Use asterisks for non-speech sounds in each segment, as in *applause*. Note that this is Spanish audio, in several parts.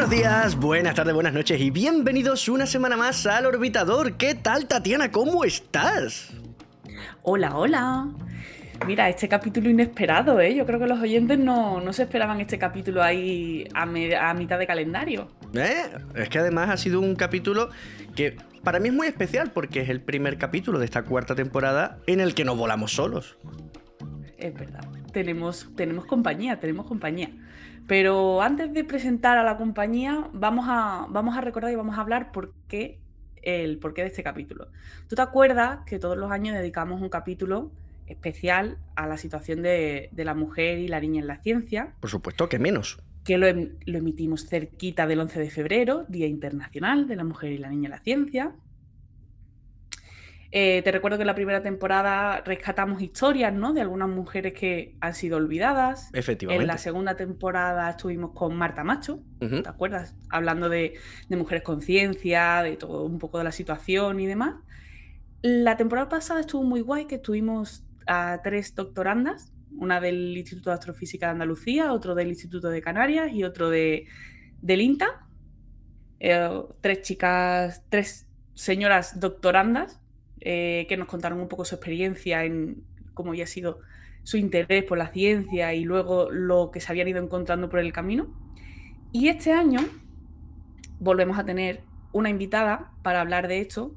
Buenos días, buenas tardes, buenas noches y bienvenidos una semana más al Orbitador. ¿Qué tal, Tatiana? ¿Cómo estás? Hola, hola. Mira, este capítulo inesperado, ¿eh? Yo creo que los oyentes no, se esperaban este capítulo ahí a, a, mitad de calendario. ¿Eh? Es que además ha sido un capítulo que para mí es muy especial porque es el primer capítulo de esta cuarta temporada en el que no volamos solos. Es verdad. Tenemos, tenemos compañía, tenemos compañía. Pero antes de presentar a la compañía, vamos a, vamos a recordar y vamos a hablar por qué, el porqué de este capítulo. ¿Tú te acuerdas que todos los años dedicamos un capítulo especial a la situación de, la mujer y la niña en la ciencia? Por supuesto, que menos. Que lo, em, lo emitimos cerquita del 11 de febrero, Día Internacional de la Mujer y la Niña en la Ciencia. Eh, te recuerdo que en la primera temporada rescatamos historias, ¿no? De algunas mujeres que han sido olvidadas. Efectivamente. En la segunda temporada estuvimos con Marta Macho, ¿te acuerdas? Hablando de, mujeres con ciencia, de todo un poco de la situación y demás. La temporada pasada estuvo muy guay, que estuvimos a tres doctorandas, una del Instituto de Astrofísica de Andalucía, otro del Instituto de Canarias y otro de, del INTA. Eh, tres chicas, tres señoras doctorandas eh, que nos contaron un poco su experiencia en cómo había sido su interés por la ciencia y luego lo que se habían ido encontrando por el camino. Y este año volvemos a tener una invitada para hablar de esto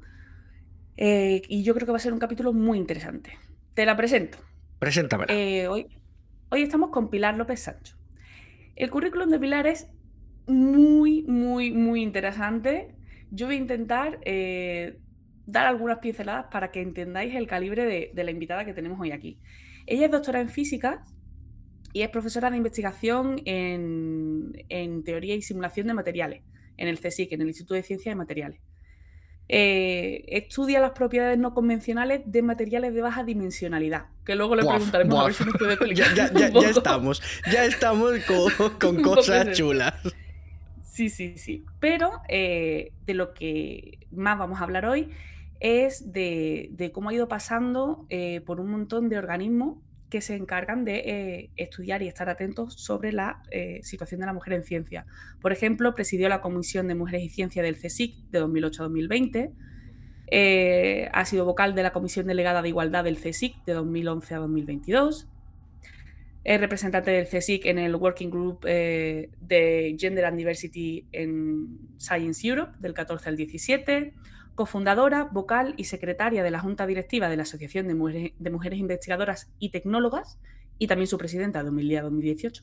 eh, y yo creo que va a ser un capítulo muy interesante. Te la presento. Preséntamela. Eh, hoy, hoy estamos con Pilar López Sancho. El currículum de Pilar es muy, muy, muy interesante. Yo voy a intentar dar algunas pinceladas para que entendáis el calibre de, la invitada que tenemos hoy aquí. Ella es doctora en física y es profesora de investigación en, teoría y simulación de materiales en el CSIC, en el Instituto de Ciencias de Materiales. Eh, estudia las propiedades no convencionales de materiales de baja dimensionalidad, que luego le preguntaremos a ver si nos puede explicar. ya, ya, ya, estamos, ya estamos *laughs* con, cosas chulas. Sí, sí, sí. Pero eh, de lo que más vamos a hablar hoy es de, cómo ha ido pasando eh, por un montón de organismos que se encargan de eh, estudiar y estar atentos sobre la eh, situación de la mujer en ciencia. Por ejemplo, presidió la Comisión de Mujeres y Ciencia del CSIC de 2008 a 2020. ha sido vocal de la Comisión Delegada de Igualdad del CSIC de 2011 a 2022. Es representante del CSIC en el Working Group de Gender and Diversity en Science Europe del 14 al 17 cofundadora, vocal y secretaria de la Junta Directiva de la Asociación de Mujeres, Investigadoras y Tecnólogas y también su presidenta de 2010-2018.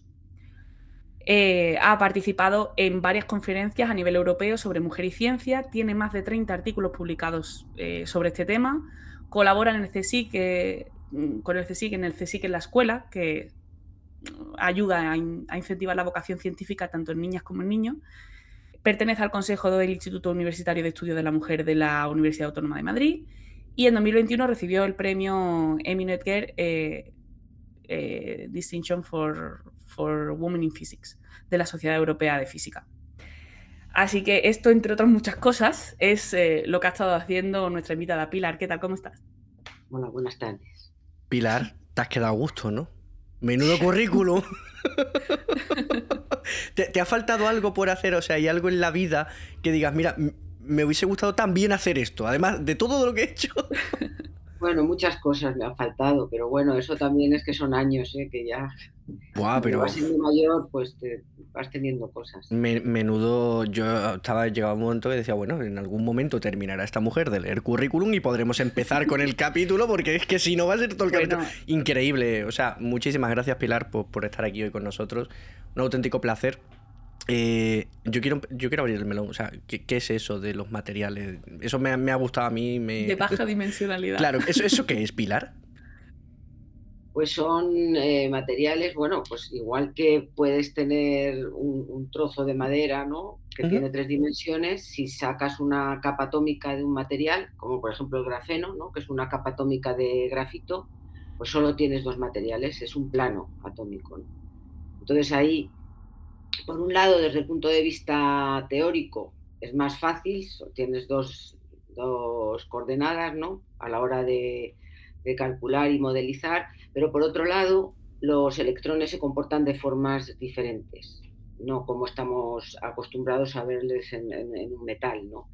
Eh, ha participado en varias conferencias a nivel europeo sobre mujer y ciencia, tiene más de 30 artículos publicados eh, sobre este tema, colabora en el CSIC, con el CSIC en el CSIC en la escuela, que ayuda a incentivar la vocación científica tanto en niñas como en niños, Pertenece al Consejo del Instituto Universitario de Estudios de la Mujer de la Universidad Autónoma de Madrid y en 2021 recibió el premio Emmy Noether eh, eh, Distinction for, for Women in Physics de la Sociedad Europea de Física. Así que esto, entre otras muchas cosas, es eh, lo que ha estado haciendo nuestra invitada Pilar. ¿Qué tal? ¿Cómo estás? Hola, buenas tardes. Pilar, te has quedado a gusto, ¿no? Menudo *laughs* currículum. *laughs* ¿Te, ha faltado algo por hacer? O sea, ¿hay algo en la vida que digas, mira, me hubiese gustado también hacer esto, además de todo lo que he hecho? *laughs* Bueno, muchas cosas me han faltado, pero bueno, eso también es que son años, ¿eh? que ya Buah, pero... vas siendo mayor, pues te vas teniendo cosas. menudo, yo estaba llegado un momento que decía, bueno, en algún momento terminará esta mujer de leer currículum y podremos empezar con el *laughs* capítulo, porque es que si no va a ser todo el capítulo. Increíble. O sea, muchísimas gracias, Pilar, por estar aquí hoy con nosotros. Un auténtico placer. Eh, yo quiero yo quiero abrir el melón. O sea, ¿qué, es eso de los materiales? Eso me, ha gustado a mí. Me... De baja dimensionalidad. Claro, ¿eso, ¿eso qué es, Pilar? Pues son eh, materiales, bueno, pues igual que puedes tener un, trozo de madera, ¿no? Que tiene tres dimensiones, si sacas una capa atómica de un material, como por ejemplo el grafeno, ¿no? Que es una capa atómica de grafito, pues solo tienes dos materiales, es un plano atómico. Entonces ahí por un lado, desde el punto de vista teórico, es más fácil, tienes dos, coordenadas ¿no? a la hora de, calcular y modelizar, pero por otro lado, los electrones se comportan de formas diferentes. no como estamos acostumbrados a verles en, un metal, ¿no?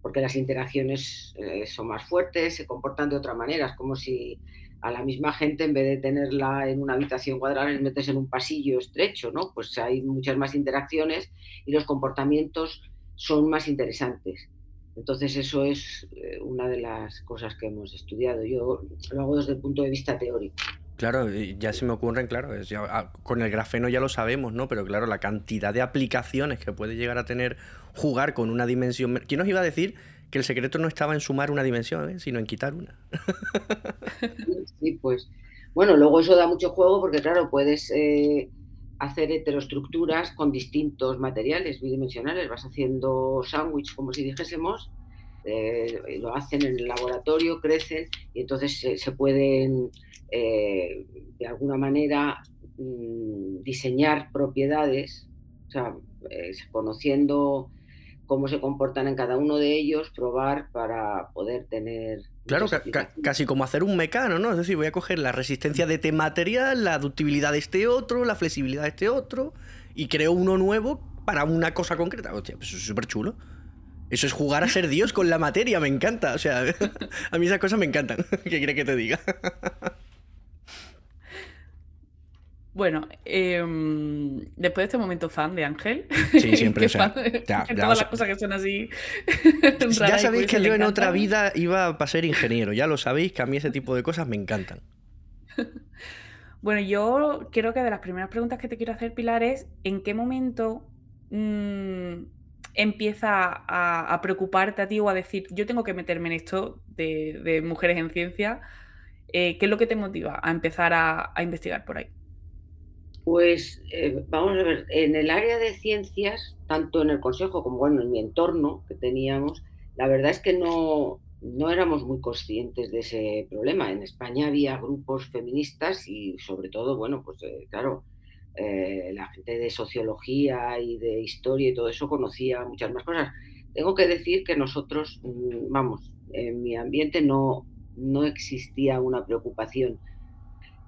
Porque las interacciones eh, son más fuertes, se comportan de otra manera, es como si a la misma gente en vez de tenerla en una habitación cuadrada les metes en un pasillo estrecho, ¿no? Pues hay muchas más interacciones y los comportamientos son más interesantes. Entonces eso es eh, una de las cosas que hemos estudiado. Yo lo hago desde el punto de vista teórico. Claro, ya se me ocurren, claro, ah, con el grafeno ya lo sabemos, ¿no? Pero claro, la cantidad de aplicaciones que puede llegar a tener jugar con una dimensión... ¿Quién nos iba a decir que el secreto no estaba en sumar una dimensión, eh? sino en quitar una? *laughs* sí, pues... Bueno, luego eso da mucho juego porque, claro, puedes eh, hacer heteroestructuras con distintos materiales bidimensionales. Vas haciendo sándwich, como si dijésemos, eh, lo hacen en el laboratorio, crecen y entonces se pueden de alguna manera mm, diseñar propiedades, o sea, conociendo cómo se comportan en cada uno de ellos, probar para poder tener... Claro, casi como hacer un mecano, ¿no? Es decir, voy a coger la resistencia de este material, la ductibilidad de este otro, la flexibilidad de este otro, y creo uno nuevo para una cosa concreta. Hostia, pues eso es súper chulo. Eso es jugar a ser Dios con la materia, me encanta. O sea, *laughs* a mí esas cosas me encantan. *laughs* ¿Qué quiere que te diga? *laughs* Bueno, em, después de este momento fan de Ángel, sí, *laughs* siempre, o sea, todas las cosas que son así. *laughs* ya sabéis que yo en otra vida iba para ser ingeniero, ya lo sabéis que a mí ese tipo de cosas me encantan. *laughs* bueno, yo creo que de las primeras preguntas que te quiero hacer, Pilar, es ¿en qué momento mm, empieza a, preocuparte a ti o a decir, yo tengo que meterme en esto de, mujeres en ciencia? Eh, ¿Qué es lo que te motiva a empezar a investigar por ahí? Pues eh, vamos a ver, en el área de ciencias, tanto en el Consejo como bueno, en mi entorno que teníamos, la verdad es que no, no éramos muy conscientes de ese problema. En España había grupos feministas y sobre todo, bueno, pues eh, claro, eh, la gente de sociología y de historia y todo eso conocía muchas más cosas. Tengo que decir que nosotros, mm, vamos, en mi ambiente no, no existía una preocupación.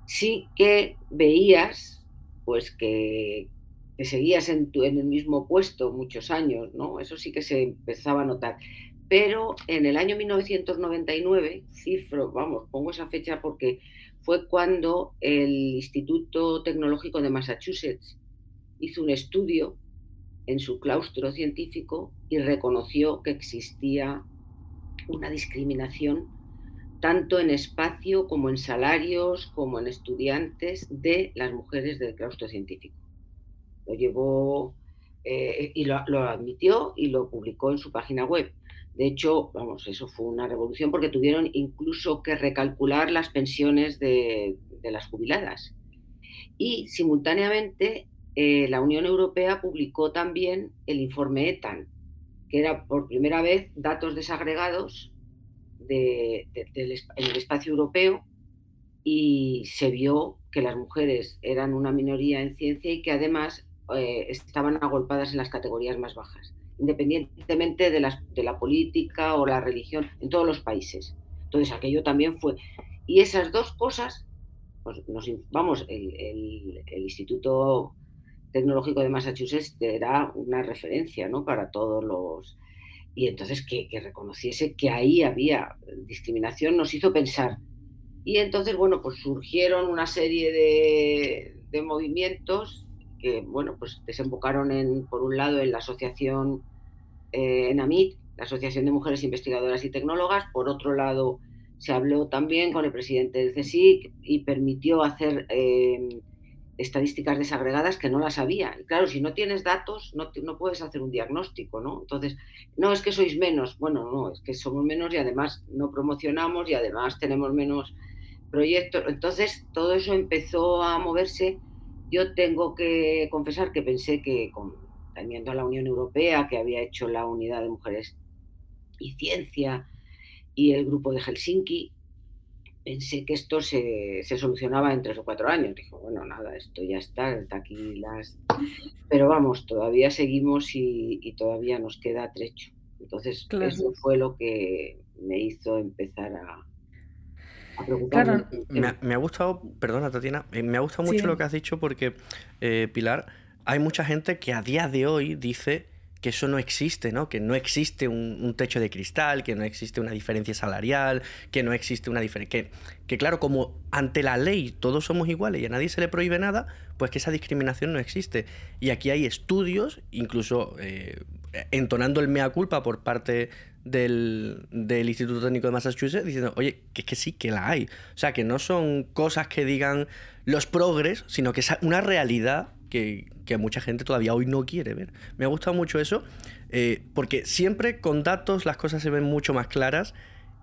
Sí que veías pues que, seguías en, en el mismo puesto muchos años, ¿no? Eso sí que se empezaba a notar. Pero en el año 1999, cifro, vamos, pongo esa fecha porque fue cuando el Instituto Tecnológico de Massachusetts hizo un estudio en su claustro científico y reconoció que existía una discriminación tanto en espacio como en salarios, como en estudiantes de las mujeres del claustro científico. Lo llevó eh, y lo, admitió y lo publicó en su página web. De hecho, vamos, eso fue una revolución porque tuvieron incluso que recalcular las pensiones de, las jubiladas. Y simultáneamente eh, la Unión Europea publicó también el informe ETAN, que era por primera vez datos desagregados en el espacio europeo y se vio que las mujeres eran una minoría en ciencia y que además eh, estaban agolpadas en las categorías más bajas, independientemente de, la política o la religión en todos los países. Entonces aquello también fue... Y esas dos cosas, pues nos, vamos, el, Instituto Tecnológico de Massachusetts era una referencia ¿no? para todos los, y entonces que, reconociese que ahí había discriminación nos hizo pensar. Y entonces, bueno, pues surgieron una serie de, movimientos que, bueno, pues desembocaron en, por un lado, en la asociación eh, en AMIT, la Asociación de Mujeres Investigadoras y Tecnólogas, por otro lado, se habló también con el presidente del CSIC y permitió hacer eh, estadísticas desagregadas que no las había. Y claro, si no tienes datos, no, no puedes hacer un diagnóstico, ¿no? Entonces, no es que sois menos, bueno, no, es que somos menos y además no promocionamos y además tenemos menos proyectos. Entonces, todo eso empezó a moverse. Yo tengo que confesar que pensé que con, teniendo la Unión Europea, que había hecho la unidad de mujeres y ciencia, y el grupo de Helsinki, pensé que esto se, solucionaba en tres o cuatro años. Dijo, bueno, nada, esto ya está, está aquí las... Pero vamos, todavía seguimos y, todavía nos queda trecho. Entonces, eso fue lo que me hizo empezar a. Claro. Me, ha, gustado, perdona Tatiana, eh, me ha gustado mucho lo que has dicho porque, eh, Pilar, hay mucha gente que a día de hoy dice que eso no existe, ¿no? Que no existe un, techo de cristal, que no existe una diferencia salarial, que no existe una diferencia... Que, claro, como ante la ley todos somos iguales y a nadie se le prohíbe nada, pues que esa discriminación no existe. Y aquí hay estudios, incluso eh, entonando el mea culpa por parte del, Instituto Técnico de Massachusetts, diciendo, oye, que es que sí que la hay. O sea, que no son cosas que digan los progres, sino que es una realidad que, mucha gente todavía hoy no quiere ver. Me ha gustado mucho eso, eh, porque siempre con datos las cosas se ven mucho más claras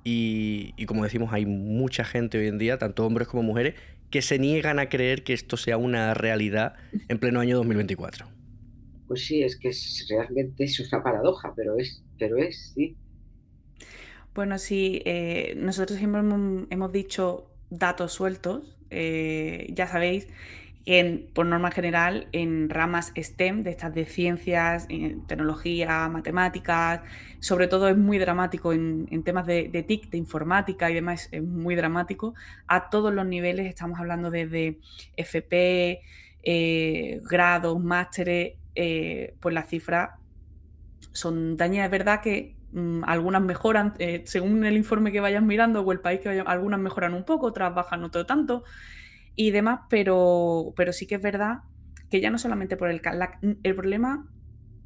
y, como decimos, hay mucha gente hoy en día, tanto hombres como mujeres, que se niegan a creer que esto sea una realidad en pleno año 2024. Pues sí, es que realmente es una paradoja, pero es, pero es, sí. Bueno, sí, eh, nosotros siempre hemos, dicho datos sueltos, eh, ya sabéis por norma general, en ramas STEM, de estas de ciencias, tecnología, matemáticas, sobre todo es muy dramático en, temas de, TIC, de informática y demás, es muy dramático. A todos los niveles, estamos hablando desde FP, eh, grados, másteres, eh, pues las cifras son dañas. Es verdad que mm, algunas mejoran, eh, según el informe que vayas mirando o el país que vayas, algunas mejoran un poco, otras bajan no tanto y demás, pero, pero sí que es verdad que ya no solamente por el... el problema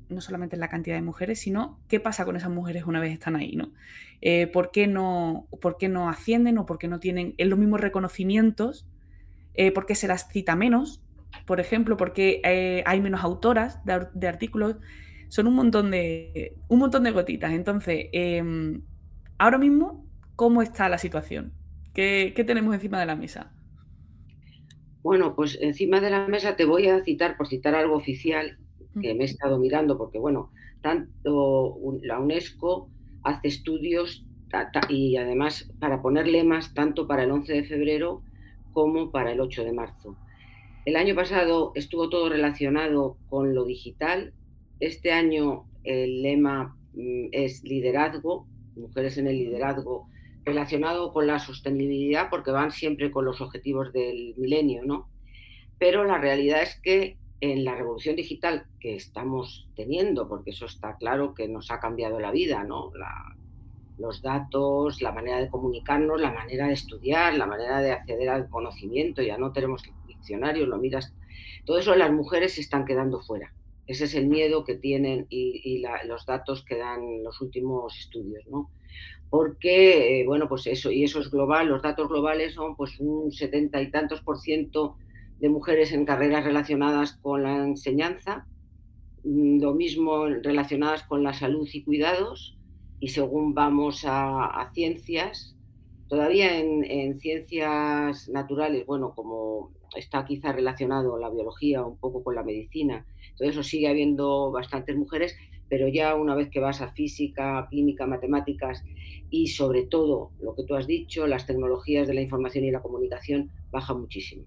no solamente es la cantidad de mujeres, sino qué pasa con esas mujeres una vez están ahí, ¿no? Eh, ¿por, qué no ¿Por qué no ascienden o por qué no tienen los mismos reconocimientos? Eh, ¿Por qué se las cita menos? Por ejemplo, ¿por qué eh, hay menos autoras de, artículos? Son un montón de, un montón de gotitas. Entonces, em, ahora mismo, ¿cómo está la situación? ¿Qué, ¿Qué tenemos encima de la mesa? Bueno, pues encima de la mesa te voy a citar, por citar algo oficial, que me he estado mirando, porque bueno, tanto la UNESCO hace estudios y además para poner lemas tanto para el 11 de febrero como para el 8 de marzo. El año pasado estuvo todo relacionado con lo digital. Este año el lema mm, es liderazgo, mujeres en el liderazgo relacionado con la sostenibilidad porque van siempre con los objetivos del milenio, ¿no? Pero la realidad es que en la revolución digital que estamos teniendo, porque eso está claro que nos ha cambiado la vida, ¿no? los datos, la manera de comunicarnos, la manera de estudiar, la manera de acceder al conocimiento, ya no tenemos diccionarios, lo miras, todo eso las mujeres se están quedando fuera. Ese es el miedo que tienen y, los datos que dan los últimos estudios, ¿no? Porque, eh, bueno, pues eso, y eso es global, los datos globales son pues un setenta y tantos por ciento de mujeres en carreras relacionadas con la enseñanza, mm, lo mismo relacionadas con la salud y cuidados, y según vamos a, ciencias, todavía en, ciencias naturales, bueno, como está quizá relacionado la biología un poco con la medicina, todo eso sigue habiendo bastantes mujeres, pero ya una vez que vas a física, química, matemáticas y sobre todo lo que tú has dicho, las tecnologías de la información y la comunicación bajan muchísimo.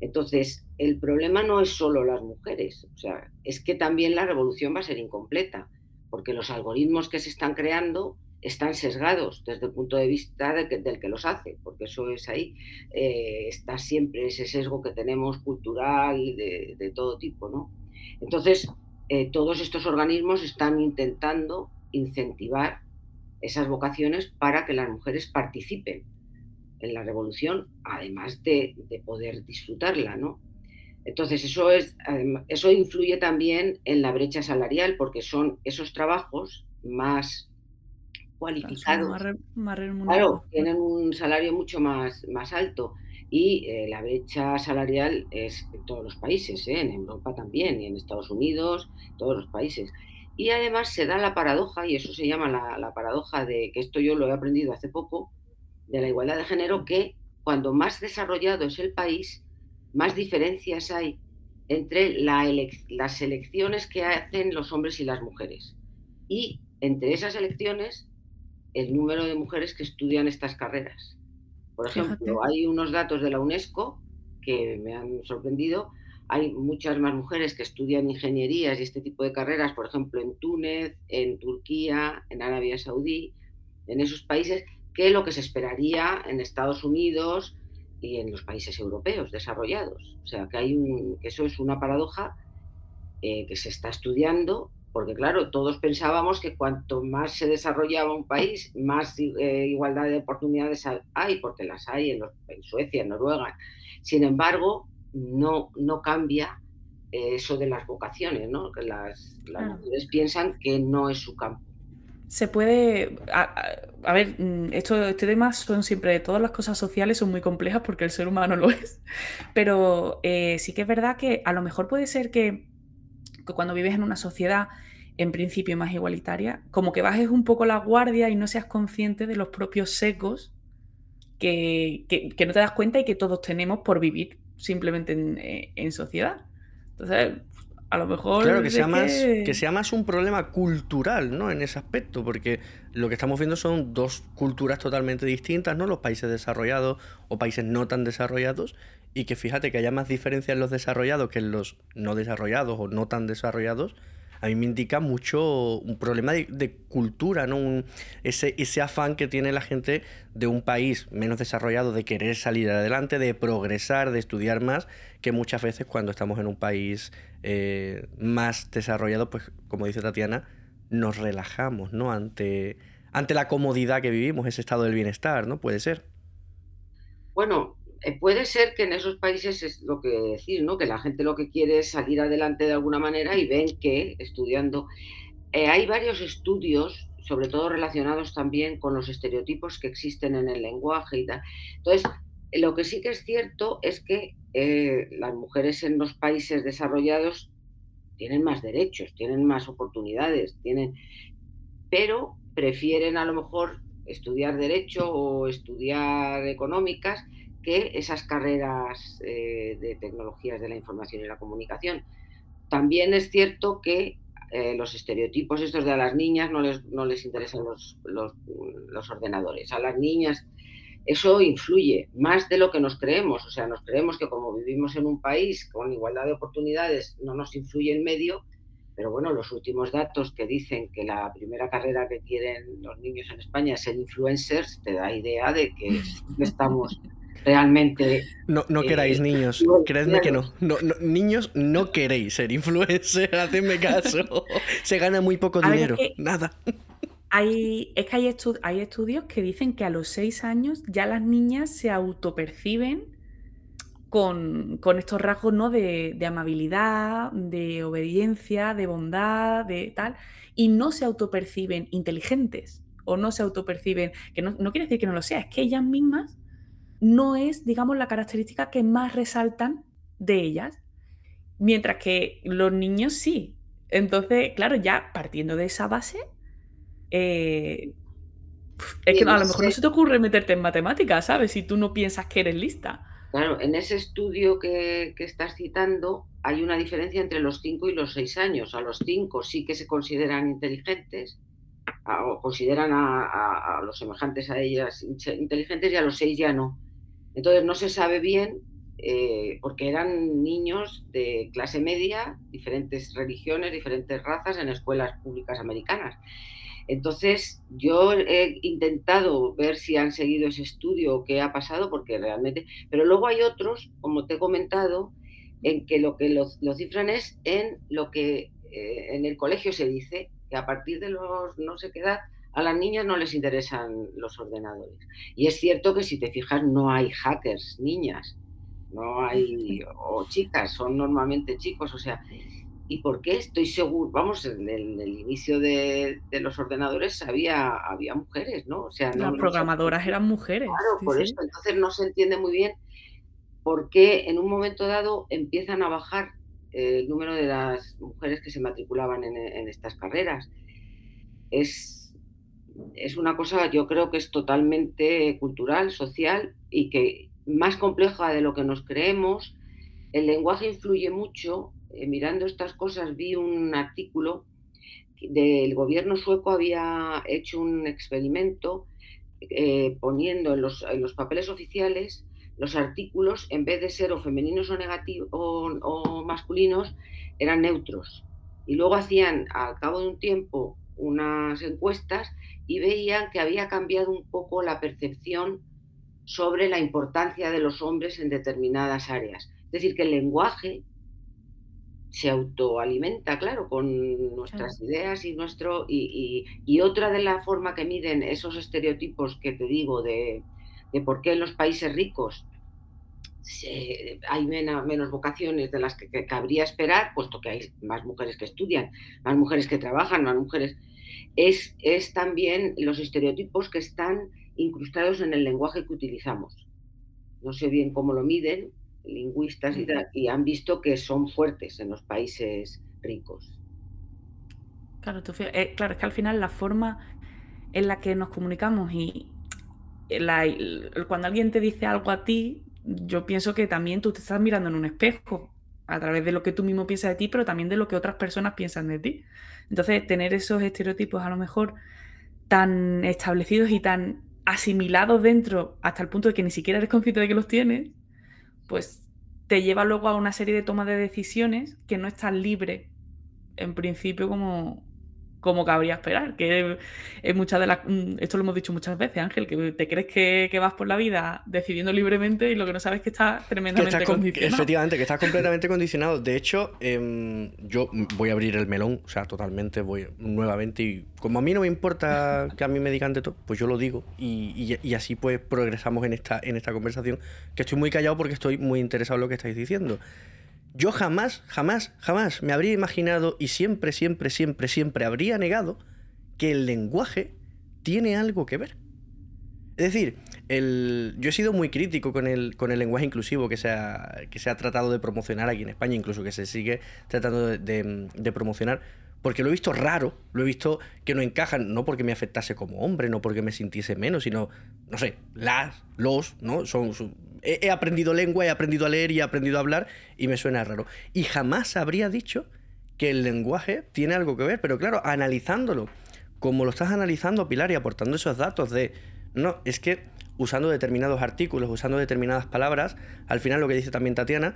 Entonces, el problema no es solo las mujeres, o sea, es que también la revolución va a ser incompleta, porque los algoritmos que se están creando están sesgados desde el punto de vista del que los hace, porque eso es ahí, eh, está siempre ese sesgo que tenemos cultural de, de todo tipo, ¿no? Entonces, eh, todos estos organismos están intentando incentivar esas vocaciones para que las mujeres participen en la revolución, además de, poder disfrutarla, ¿no? Entonces, eso, es, eso influye también en la brecha salarial, porque son esos trabajos más cualificados. claro, tienen un salario mucho más, más alto y eh, la brecha salarial es en todos los países, ¿eh? en Europa también, y en Estados Unidos, todos los países. Y además se da la paradoja, y eso se llama la, paradoja de que esto yo lo he aprendido hace poco, de la igualdad de género, que cuando más desarrollado es el país, más diferencias hay entre las elecciones que hacen los hombres y las mujeres. Y entre esas elecciones, el número de mujeres que estudian estas carreras. Por ejemplo, hay unos datos de la UNESCO que me han sorprendido. Hay muchas más mujeres que estudian ingenierías y este tipo de carreras, por ejemplo, en Túnez, en Turquía, en Arabia Saudí, en esos países, que lo que se esperaría en Estados Unidos y en los países europeos desarrollados. O sea, que, hay un, que eso es una paradoja eh, que se está estudiando, porque claro, todos pensábamos que cuanto más se desarrollaba un país, más eh, igualdad de oportunidades hay, porque las hay en, Suecia, en Noruega. Sin embargo, no, no cambia eso de las vocaciones, ¿no? Que las, mujeres piensan que no es su campo se puede. A, ver, mm, esto, este tema son siempre. Todas las cosas sociales son muy complejas porque el ser humano lo *laughs* es. Pero eh, sí que es verdad que a lo mejor puede ser que, cuando vives en una sociedad en principio más igualitaria, como que bajes un poco la guardia y no seas consciente de los propios secos que, no te das cuenta y que todos tenemos por vivir simplemente en, eh, en sociedad. Entonces, a lo mejor. Claro, que sea, Más, que sea más un problema cultural, ¿no? En ese aspecto, porque lo que estamos viendo son dos culturas totalmente distintas, ¿no? Los países desarrollados o países no tan desarrollados, y que fíjate que haya más diferencia en los desarrollados que en los no desarrollados o no tan desarrollados, a mí me indica mucho un problema de, cultura, ¿no? ese, ese afán que tiene la gente de un país menos desarrollado de querer salir adelante, de progresar, de estudiar más, que muchas veces cuando estamos en un país eh, más desarrollado, pues como dice Tatiana, nos relajamos, ¿no? Ante, ante la comodidad que vivimos, ese estado del bienestar, ¿no? Puede ser. Bueno, eh, puede ser que en esos países es lo que decir, ¿no? Que la gente lo que quiere es salir adelante de alguna manera y ven que estudiando. Eh, hay varios estudios, sobre todo relacionados también con los estereotipos que existen en el lenguaje y tal. Entonces, lo que sí que es cierto es que eh, las mujeres en los países desarrollados tienen más derechos, tienen más oportunidades, tienen, pero prefieren a lo mejor estudiar derecho o estudiar económicas que esas carreras eh, de tecnologías de la información y la comunicación. También es cierto que eh, los estereotipos estos de a las niñas no les, no les interesan los, los, ordenadores. A las niñas eso influye más de lo que nos creemos. O sea, nos creemos que como vivimos en un país con igualdad de oportunidades no nos influye el medio, pero bueno, los últimos datos que dicen que la primera carrera que quieren los niños en España es ser influencers, te da idea de que *laughs* estamos realmente. No, no queráis, eh, niños. Creedme que no. No, Niños, no queréis ser influencer, *laughs* hacedme caso. Se gana muy poco dinero. Nada. Hay, es que hay, hay estudios que dicen que a los seis años ya las niñas se autoperciben con, con estos rasgos ¿no? de, de, amabilidad, de obediencia, de bondad, de tal, y no se autoperciben inteligentes o no se autoperciben, que no, no quiere decir que no lo sea, es que ellas mismas no es, digamos, la característica que más resaltan de ellas, mientras que los niños sí. Entonces, claro, ya partiendo de esa base, eh, es que a lo mejor no se te ocurre meterte en matemáticas, ¿sabes? Si tú no piensas que eres lista. Claro, en ese estudio que, estás citando hay una diferencia entre los 5 y los 6 años. A los 5 sí que se consideran inteligentes, o consideran a, a, los semejantes a ellas inteligentes y a los 6 ya no. Entonces no se sabe bien, eh, porque eran niños de clase media, diferentes religiones, diferentes razas en escuelas públicas americanas. Entonces, yo he intentado ver si han seguido ese estudio o qué ha pasado, porque realmente. Pero luego hay otros, como te he comentado, en que lo que lo, cifran es en lo que eh, en el colegio se dice, que a partir de los no sé qué edad a las niñas no les interesan los ordenadores. Y es cierto que si te fijas no hay hackers niñas, no hay, *laughs* o chicas, son normalmente chicos, o sea, ¿y por qué? Estoy seguro, vamos, en el, inicio de, los ordenadores había, había mujeres, ¿no? O sea, las programadoras eran mujeres. Claro, por eso, entonces no se entiende muy bien por qué en un momento dado empiezan a bajar el número de las mujeres que se matriculaban en, en estas carreras. Es, es una cosa, yo creo que es totalmente cultural, social y que más compleja de lo que nos creemos. El lenguaje influye mucho. Eh, mirando estas cosas vi un artículo del gobierno sueco había hecho un experimento eh, poniendo en los, papeles oficiales los artículos, en vez de ser o femeninos o, negativos, o masculinos, eran neutros. Y luego hacían, al cabo de un tiempo, unas encuestas y veían que había cambiado un poco la percepción sobre la importancia de los hombres en determinadas áreas. Es decir, que el lenguaje se autoalimenta, claro, con nuestras ideas y nuestro. Y, otra de la forma que miden esos estereotipos que te digo de, por qué en los países ricos hay menos vocaciones de las que, cabría esperar, puesto que hay más mujeres que estudian, más mujeres que trabajan, más mujeres. Es, es también los estereotipos que están incrustados en el lenguaje que utilizamos. No sé bien cómo lo miden, lingüistas y, han visto que son fuertes en los países ricos. Claro, eh, claro, es que al final la forma en la que nos comunicamos y cuando alguien te dice algo a ti, yo pienso que también tú te estás mirando en un espejo a través de lo que tú mismo piensas de ti, pero también de lo que otras personas piensan de ti. Entonces, tener esos estereotipos a lo mejor tan establecidos y tan asimilados dentro hasta el punto de que ni siquiera eres consciente de que los tienes, pues te lleva luego a una serie de tomas de decisiones que no estás libre en principio como, como cabría esperar. Que es muchas de las. Mm, esto lo hemos dicho muchas veces, Ángel, que te crees que, vas por la vida decidiendo libremente y lo que no sabes es que estás tremendamente condicionado. efectivamente, que estás completamente condicionado. De hecho, em, yo voy a abrir el melón, o sea, totalmente voy nuevamente. Y como a mí no me importa que a mí me digan de todo, pues yo lo digo. Y, y, así pues progresamos en esta, en esta conversación. Que estoy muy callado porque estoy muy interesado en lo que estáis diciendo. Yo jamás, jamás, jamás me habría imaginado y siempre, siempre, siempre, siempre habría negado que el lenguaje tiene algo que ver. Es decir, el, yo he sido muy crítico con el, con el lenguaje inclusivo que se, ha, que se ha tratado de promocionar aquí en España, incluso que se sigue tratando de promocionar, porque lo he visto raro, lo he visto que no encajan, no porque me afectase como hombre, no porque me sintiese menos, sino, no sé, las, los, ¿no? Son, he, aprendido lengua, he aprendido a leer y he aprendido a hablar y me suena raro. Y jamás habría dicho que el lenguaje tiene algo que ver, pero claro, analizándolo, como lo estás analizando, Pilar, y aportando esos datos de, no, es que usando determinados artículos, usando determinadas palabras, al final lo que dice también Tatiana,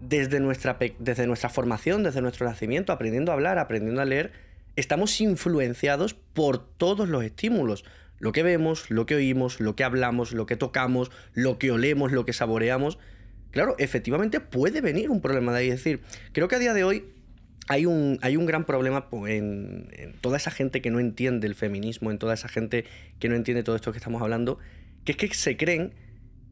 desde nuestra, desde nuestra formación, desde nuestro nacimiento, aprendiendo a hablar, aprendiendo a leer, estamos influenciados por todos los estímulos. Lo que vemos, lo que oímos, lo que hablamos, lo que tocamos, lo que olemos, lo que saboreamos. Claro, efectivamente puede venir un problema de ahí. Es decir, creo que a día de hoy hay un, hay un gran problema en, en, toda esa gente que no entiende el feminismo, en toda esa gente que no entiende todo esto que estamos hablando, que es que se creen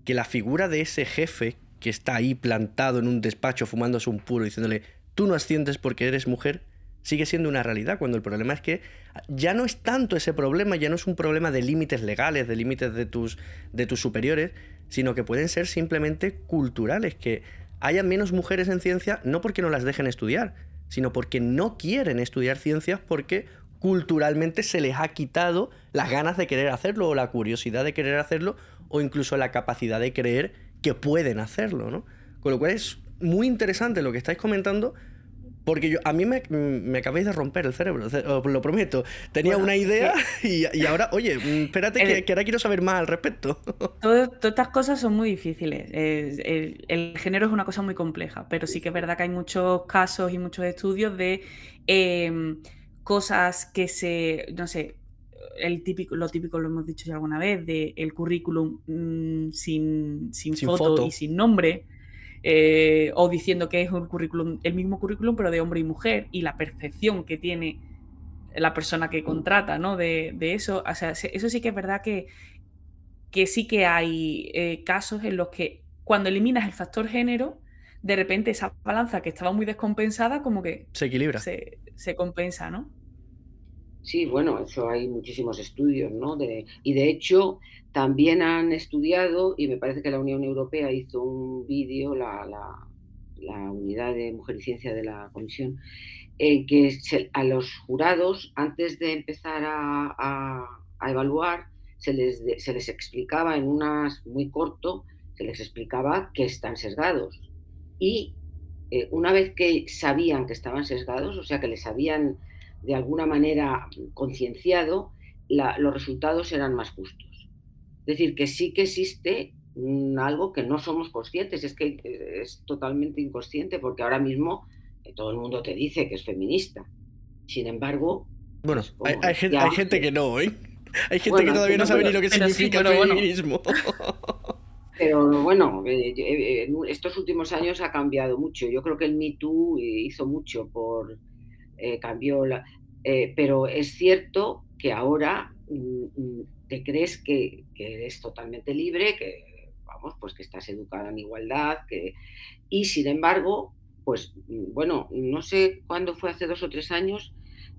que la figura de ese jefe que está ahí plantado en un despacho fumándose un puro diciéndole, tú no asciendes porque eres mujer, sigue siendo una realidad, cuando el problema es que ya no es tanto ese problema, ya no es un problema de límites legales, de límites de tus, de tus superiores, sino que pueden ser simplemente culturales, que haya menos mujeres en ciencia no porque no las dejen estudiar, sino porque no quieren estudiar ciencias porque culturalmente se les ha quitado las ganas de querer hacerlo o la curiosidad de querer hacerlo o incluso la capacidad de creer que pueden hacerlo, ¿no? Con lo cual es muy interesante lo que estáis comentando, porque yo, a mí me, me acabáis de romper el cerebro, os lo prometo. Tenía una idea *laughs* y, ahora, oye, mm, espérate que, ahora quiero saber más al respecto. *laughs* todas estas cosas son muy difíciles. El, género es una cosa muy compleja, pero sí que es verdad que hay muchos casos y muchos estudios de em, cosas que se, no sé, el típico, lo típico lo hemos dicho ya alguna vez, de el currículum mm, sin, sin, foto, y sin nombre, eh, o diciendo que es un currículum, el mismo currículum, pero de hombre y mujer, y la percepción que tiene la persona que contrata, ¿no? De, eso. O sea, eso sí que es verdad que, que sí que hay eh, casos en los que cuando eliminas el factor género, de repente esa balanza que estaba muy descompensada, como que se equilibra. Se, se compensa, ¿no? Sí, bueno, eso hay muchísimos estudios, ¿no? De, y de hecho, también han estudiado, y me parece que la Unión Europea hizo un vídeo, la, la, unidad de Mujer y Ciencia de la Comisión, en que a los jurados, antes de empezar a, evaluar, se les, se les explicaba en unas muy corto, se les explicaba que están sesgados. Y eh, una vez que sabían que estaban sesgados, o sea, que les habían de alguna manera concienciado, los resultados serán más justos. Es decir, que sí que existe algo que no somos conscientes, es que eh, es totalmente inconsciente, porque ahora mismo eh, todo el mundo te dice que es feminista. Sin embargo... Bueno, pues, hay, gente, que no, ¿eh? Hay gente que todavía no sabe ni lo que significa el feminismo. *laughs* Pero bueno, eh, eh, estos últimos años ha cambiado mucho. Yo creo que el Me Too hizo mucho por cambió la, pero es cierto que ahora te crees que, que, eres totalmente libre, que vamos, pues que estás educada en igualdad, que y sin embargo, pues mm, bueno, no sé cuándo fue hace dos o tres años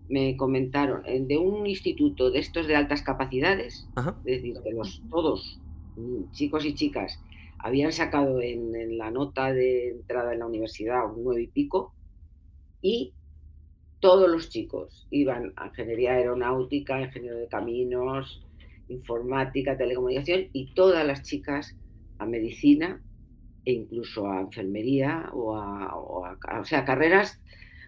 me comentaron de un instituto de estos de altas capacidades, es decir, que los todos Mm, chicos y chicas habían sacado en, la nota de entrada en la universidad un nueve y pico y todos los chicos iban a ingeniería aeronáutica, ingeniería de caminos, informática, telecomunicación y todas las chicas a medicina e incluso a enfermería o a, o sea, carreras,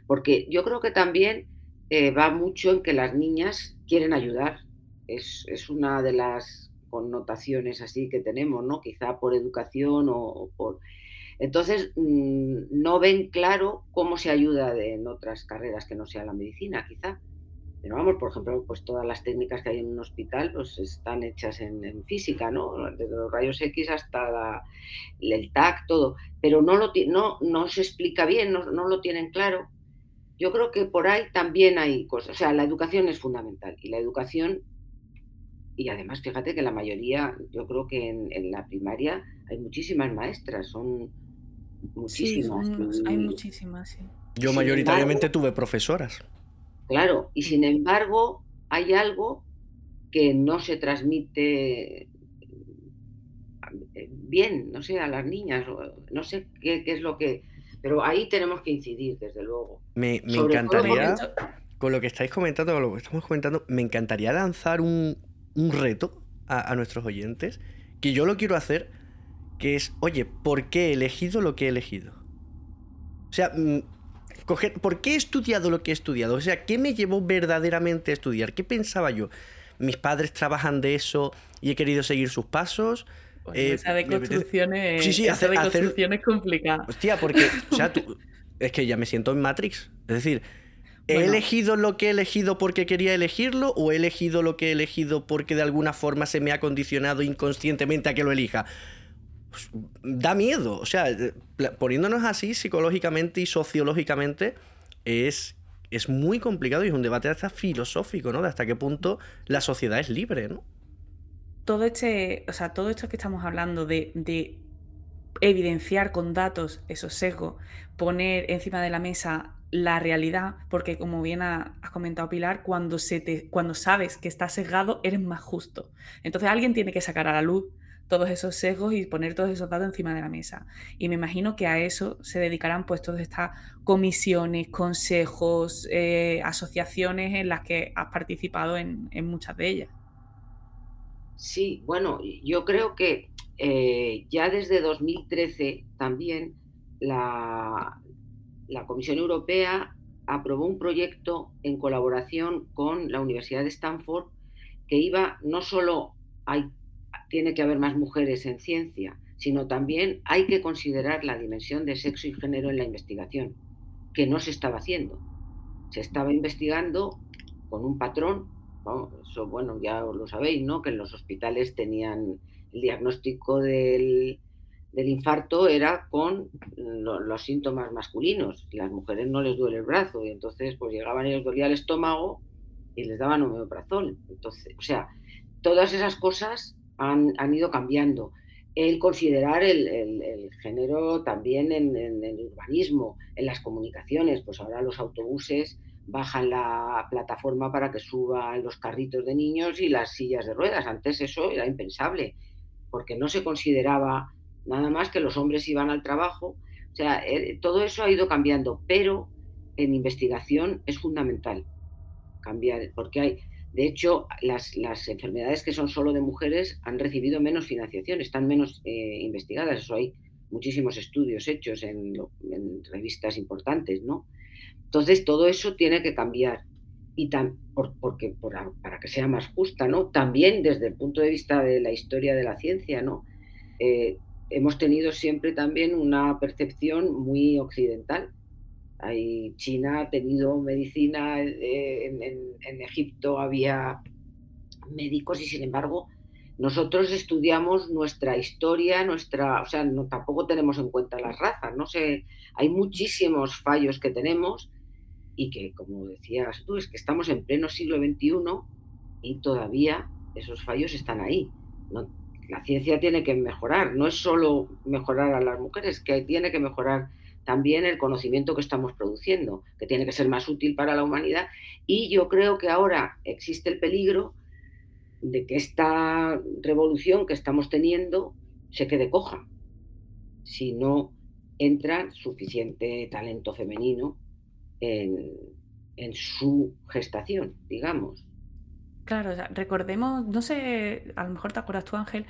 porque yo creo que también eh, va mucho en que las niñas quieren ayudar. Es, es una de las connotaciones así que tenemos, ¿no? Quizá por educación o, por... Entonces, mm, no ven claro cómo se ayuda en otras carreras que no sea la medicina, quizá. Pero vamos, por ejemplo, pues todas las técnicas que hay en un hospital pues están hechas en, física, ¿no? Desde los rayos X hasta el TAC, todo. Pero no, lo, no, no se explica bien, no, no lo tienen claro. Yo creo que por ahí también hay cosas. O sea, la educación es fundamental y la educación y además, fíjate que la mayoría, yo creo que en, la primaria hay muchísimas maestras, son muchísimas. Sí, hay muchísimas, sí. Yo mayoritariamente tuve profesoras. Claro, y sin embargo hay algo que no se transmite eh, bien, no sé, a las niñas, no sé qué, es lo que... Pero ahí tenemos que incidir, desde luego. Me, me encantaría, con lo que estáis comentando, con lo que estamos comentando, me encantaría lanzar un, un reto a, nuestros oyentes, que yo lo quiero hacer, que es, oye, ¿por qué he elegido lo que he elegido? O sea, mm, coger, ¿por qué he estudiado lo que he estudiado? O sea, ¿qué me llevó verdaderamente a estudiar? ¿Qué pensaba yo? ¿Mis padres trabajan de eso y he querido seguir sus pasos? Eh, esa de construcciones, sí, sí, hacer, construcciones complicadas. Hostia, porque, *laughs* o sea, es que ya me siento en Matrix. Es decir, ¿He elegido lo que he elegido porque quería elegirlo o he elegido lo que he elegido porque de alguna forma se me ha condicionado inconscientemente a que lo elija? Pues, da miedo, o sea, eh, poniéndonos así psicológicamente y sociológicamente es, es muy complicado y es un debate hasta filosófico, ¿no? De hasta qué punto la sociedad es libre, ¿no? Todo este, o sea, todo esto que estamos hablando de, de evidenciar con datos esos sesgos, poner encima de la mesa la realidad, porque como bien has comentado Pilar, cuando, se te, cuando sabes que estás sesgado, eres más justo. Entonces alguien tiene que sacar a la luz todos esos sesgos y poner todos esos datos encima de la mesa. Y me imagino que a eso se dedicarán pues todas estas comisiones, consejos, eh, asociaciones en las que has participado en, muchas de ellas. Sí, bueno, yo creo que eh, ya desde 2013 también la, la Comisión Europea aprobó un proyecto en colaboración con la Universidad de Stanford que iba no solo hay, tiene que haber más mujeres en ciencia, sino también hay que considerar la dimensión de sexo y género en la investigación, que no se estaba haciendo. Se estaba investigando con un patrón, eso bueno, ya lo sabéis, ¿no? Que en los hospitales tenían el diagnóstico del, infarto era con los síntomas masculinos. Las mujeres no les duele el brazo y entonces pues llegaban y les dolía el estómago y les daban homeoprazol. Entonces, o sea, todas esas cosas han, ido cambiando. El considerar el, género también en, el urbanismo, en las comunicaciones, pues ahora los autobuses bajan la plataforma para que suban los carritos de niños y las sillas de ruedas. Antes eso era impensable, porque no se consideraba nada más que los hombres iban al trabajo. O sea, eh, todo eso ha ido cambiando, pero en investigación es fundamental cambiar, porque hay, de hecho, las, enfermedades que son solo de mujeres han recibido menos financiación, están menos eh, investigadas. Eso hay muchísimos estudios hechos en, revistas importantes, ¿no? Entonces, todo eso tiene que cambiar. Y porque, para que sea más justa, ¿no? También desde el punto de vista de la historia de la ciencia, ¿no? Eh, hemos tenido siempre también una percepción muy occidental. Hay, China ha tenido medicina, eh, en, Egipto había médicos y sin embargo nosotros estudiamos nuestra historia, nuestra, o sea, no, tampoco tenemos en cuenta las razas, no sé, hay muchísimos fallos que tenemos y que, como decías tú, es que estamos en pleno siglo XXI y todavía esos fallos están ahí. la ciencia tiene que mejorar, no es solo mejorar a las mujeres, que tiene que mejorar también el conocimiento que estamos produciendo, que tiene que ser más útil para la humanidad. Y yo creo que ahora existe el peligro de que esta revolución que estamos teniendo se quede coja si no entra suficiente talento femenino en, su gestación, digamos. Claro, recordemos, no sé, a lo mejor te acuerdas tú, Ángel,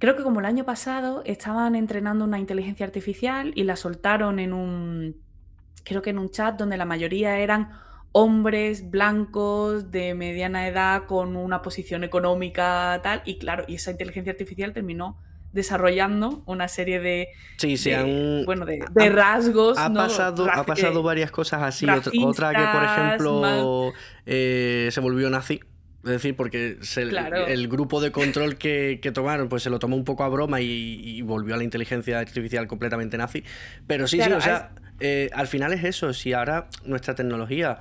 creo que como el año pasado estaban entrenando una inteligencia artificial y la soltaron en un, creo que en un chat donde la mayoría eran hombres blancos de mediana edad con una posición económica tal y claro, y esa inteligencia artificial terminó desarrollando una serie de, sí, bueno, de, rasgos. Ha, pasado, ha pasado varias cosas así. Otra, que, por ejemplo, eh, se volvió nazi. Es decir, porque el grupo de control que, tomaron, pues se lo tomó un poco a broma y, volvió a la inteligencia artificial completamente nazi. Pero sí, sí, o sea, eh, al final es eso. Si ahora nuestra tecnología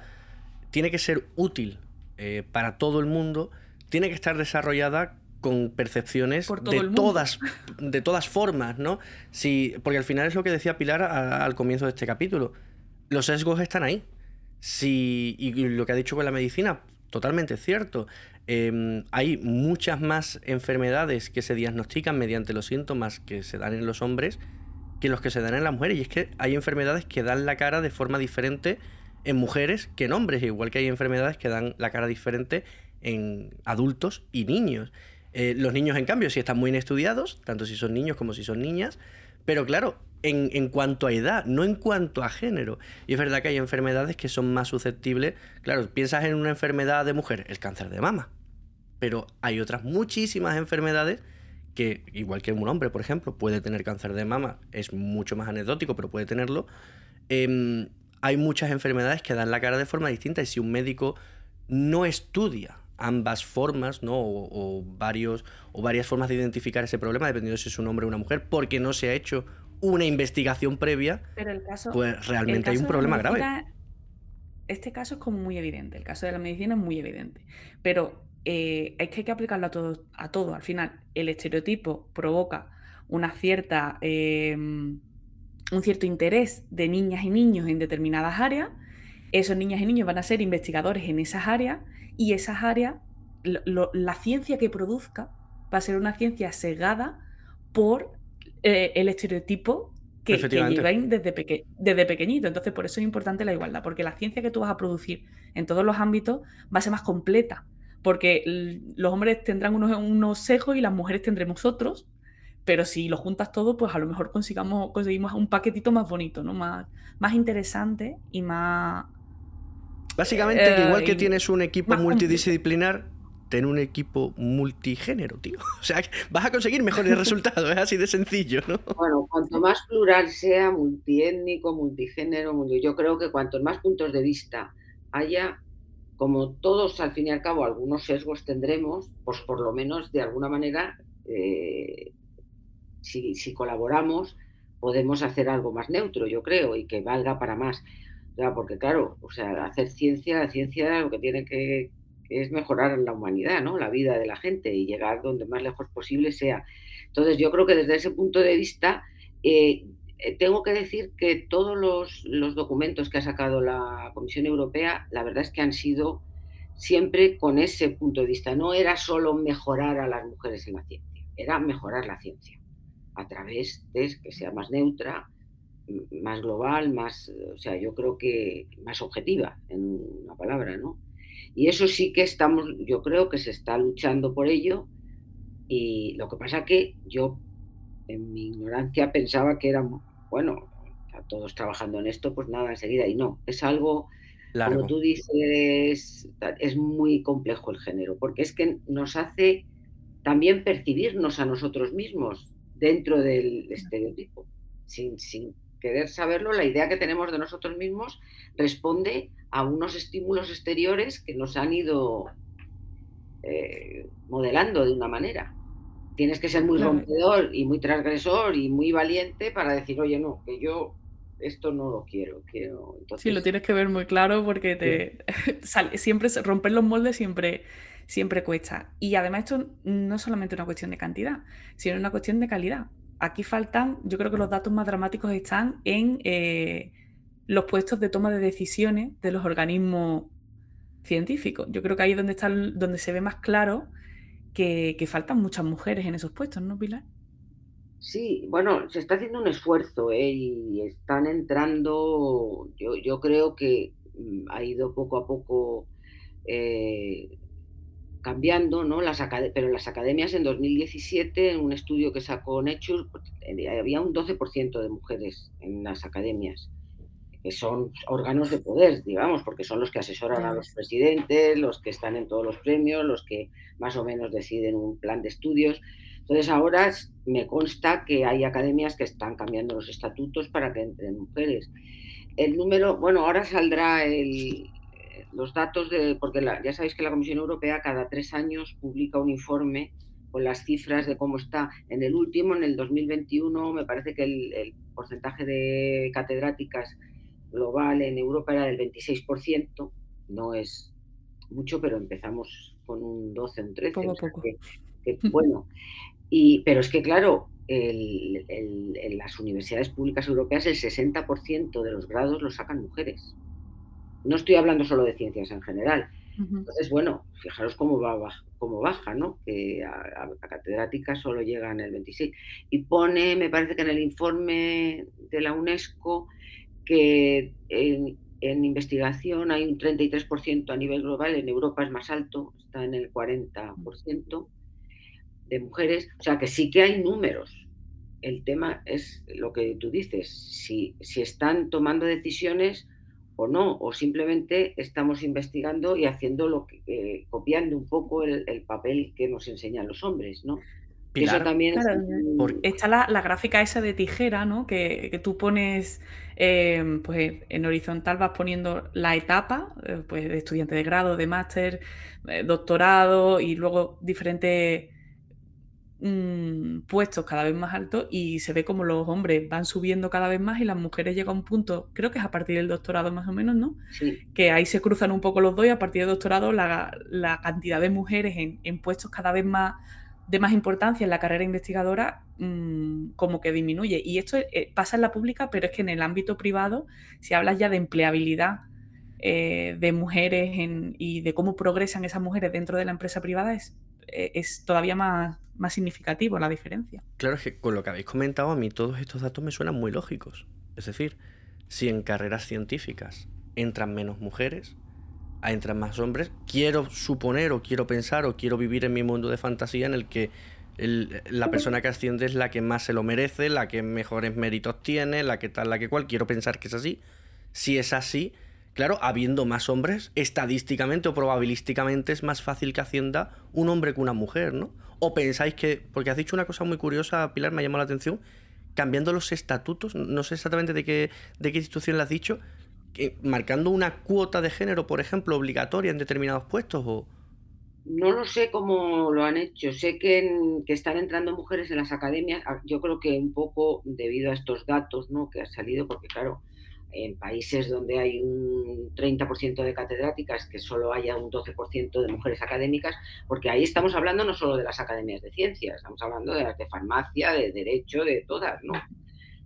tiene que ser útil eh, para todo el mundo, tiene que estar desarrollada con percepciones de todas, de todas formas, ¿no? Si, porque al final es lo que decía Pilar al comienzo de este capítulo. Los sesgos están ahí. Si, y lo que ha dicho con la medicina, totalmente cierto. Em, hay muchas más enfermedades que se diagnostican mediante los síntomas que se dan en los hombres que los que se dan en las mujeres. Y es que hay enfermedades que dan la cara de forma diferente en mujeres que en hombres, igual que hay enfermedades que dan la cara diferente en adultos y niños. Eh, los niños, en cambio, sí están muy estudiados, tanto si son niños como si son niñas, pero claro, en, cuanto a edad, no en cuanto a género. Y es verdad que hay enfermedades que son más susceptibles. Claro, piensas en una enfermedad de mujer, el cáncer de mama. Pero hay otras muchísimas enfermedades que, igual que un hombre, por ejemplo, puede tener cáncer de mama, es mucho más anecdótico, pero puede tenerlo. Em, hay muchas enfermedades que dan la cara de forma distinta y si un médico no estudia ambas formas, ¿no? O, varios, o varias formas de identificar ese problema, dependiendo si es un hombre o una mujer, porque no se ha hecho una investigación previa, pues realmente hay un problema grave. Este caso es como muy evidente, el caso de la medicina es muy evidente, pero eh, es que hay que aplicarlo a todo, a todo. Al final, el estereotipo provoca una cierta... Em, un cierto interés de niñas y niños en determinadas áreas, esos niñas y niños van a ser investigadores en esas áreas y esas áreas, la ciencia que produzca va a ser una ciencia segada por eh, el estereotipo que, llevan desde, desde pequeñito. Entonces, por eso es importante la igualdad, porque la ciencia que tú vas a producir en todos los ámbitos va a ser más completa, porque los hombres tendrán unos, unos sesgos y las mujeres tendremos otros, pero si lo juntas todo, pues a lo mejor consigamos, conseguimos un paquetito más bonito, ¿no? Más, más interesante y más... Básicamente, igual que eh, tienes un equipo multidisciplinar, ten un equipo multigénero, tío. *laughs* O sea, vas a conseguir mejores *laughs* resultados, es así de sencillo, ¿no? Bueno, cuanto más plural sea, multiétnico, multigénero, yo creo que cuantos más puntos de vista haya, como todos al fin y al cabo algunos sesgos tendremos, pues por lo menos de alguna manera eh, si, colaboramos, podemos hacer algo más neutro, yo creo, y que valga para más. Porque claro, o sea, hacer ciencia, la ciencia lo que tiene que, es mejorar la humanidad, ¿no? La vida de la gente y llegar donde más lejos posible sea. Entonces, yo creo que desde ese punto de vista, eh, eh, tengo que decir que todos los, los, documentos que ha sacado la Comisión Europea, la verdad es que han sido siempre con ese punto de vista. No era solo mejorar a las mujeres en la ciencia, era mejorar la ciencia a través de que sea más neutra, más global, más, o sea, yo creo que más objetiva, en una palabra, ¿no? Y eso sí que estamos, yo creo que se está luchando por ello. Y lo que pasa que yo, en mi ignorancia, pensaba que era, bueno, todos trabajando en esto, pues nada, enseguida. Y no, es algo, como tú dices, es muy complejo el género, porque es que nos hace también percibirnos a nosotros mismos dentro del estereotipo. Sin, querer saberlo, la idea que tenemos de nosotros mismos responde a unos estímulos exteriores que nos han ido eh, modelando de una manera. tienes que ser muy rompedor y muy transgresor y muy valiente para decir, oye, no, que yo esto no lo quiero, quiero. Sí, lo tienes que ver muy claro porque te *laughs* sale, siempre romper los moldes siempre, siempre cuesta. Y además esto no es solamente una cuestión de cantidad, sino una cuestión de calidad. Aquí faltan, yo creo que los datos más dramáticos están en eh, los puestos de toma de decisiones de los organismos científicos. Yo creo que ahí es donde, está, donde se ve más claro que, faltan muchas mujeres en esos puestos, ¿no, Pilar? Sí, bueno, se está haciendo un esfuerzo ¿eh? y están entrando, yo, creo que mm, ha ido poco a poco eh, cambiando, ¿no? Las pero en las academias en 2017, en un estudio que sacó Nature, pues, eh, había un 12% de mujeres en las academias que son órganos de poder, digamos, porque son los que asesoran a los presidentes, los que están en todos los premios, los que más o menos deciden un plan de estudios. Entonces ahora me consta que hay academias que están cambiando los estatutos para que entren mujeres. El número, bueno, ahora saldrá el, los datos de, porque ya sabéis que la Comisión Europea cada tres años publica un informe con las cifras de cómo está. En el último, en el 2021, me parece que el, el porcentaje de catedráticas global en Europa era del 26%, no es mucho, pero empezamos con un 12, un 13. Poco poco. *laughs* bueno, y, pero es que claro, en las universidades públicas europeas el 60% de los grados los sacan mujeres. No estoy hablando solo de ciencias en general. Entonces, bueno, fijaros cómo, va, cómo baja, ¿no? Que a, a, catedrática solo llegan el 26. Y pone, me parece que en el informe de la UNESCO, que en, investigación hay un 33% a nivel global, en Europa es más alto, está en el 40% de mujeres, o sea que sí que hay números. El tema es lo que tú dices, si, si están tomando decisiones o no, o simplemente estamos investigando y haciendo lo que, eh, copiando un poco el, el, papel que nos enseñan los hombres, ¿no? Eso también Está la, gráfica esa de tijera, ¿no? Que, tú pones, em, pues en horizontal vas poniendo la etapa, eh, pues de estudiante de grado, de máster, eh, doctorado y luego diferentes mm, puestos cada vez más altos y se ve como los hombres van subiendo cada vez más y las mujeres llegan a un punto, creo que es a partir del doctorado más o menos, ¿no? Que ahí se cruzan un poco los dos y a partir del doctorado la, cantidad de mujeres en, en puestos cada vez más de más importancia en la carrera investigadora mm, como que disminuye. Y esto eh, pasa en la pública, pero es que en el ámbito privado, si hablas ya de empleabilidad eh, de mujeres y de cómo progresan esas mujeres dentro de la empresa privada, es, eh, es todavía más, más significativo la diferencia. Claro, es que con lo que habéis comentado, a mí todos estos datos me suenan muy lógicos. Es decir, si en carreras científicas entran menos mujeres, entran más hombres. Quiero suponer o quiero pensar o quiero vivir en mi mundo de fantasía en el que la persona que asciende es la que más se lo merece, la que mejores méritos tiene, la que tal, la que cual. Quiero pensar que es así. Si es así, claro, habiendo más hombres, estadísticamente o probabilísticamente es más fácil que ascienda un hombre que una mujer, ¿no? O pensáis que, porque has dicho una cosa muy curiosa, Pilar, me ha llamado la atención, cambiando los estatutos, no sé exactamente de qué, de qué institución le has dicho, marcando una cuota de género, por ejemplo, obligatoria en determinados puestos? O... No lo sé cómo lo han hecho. Sé que, que, están entrando mujeres en las academias. Ah, yo creo que un poco debido a estos datos ¿no? que han salido, porque claro, en países donde hay un 30% de catedráticas, que solo haya un 12% de mujeres académicas, porque ahí estamos hablando no solo de las academias de ciencias, estamos hablando de las de farmacia, de derecho, de todas, ¿no?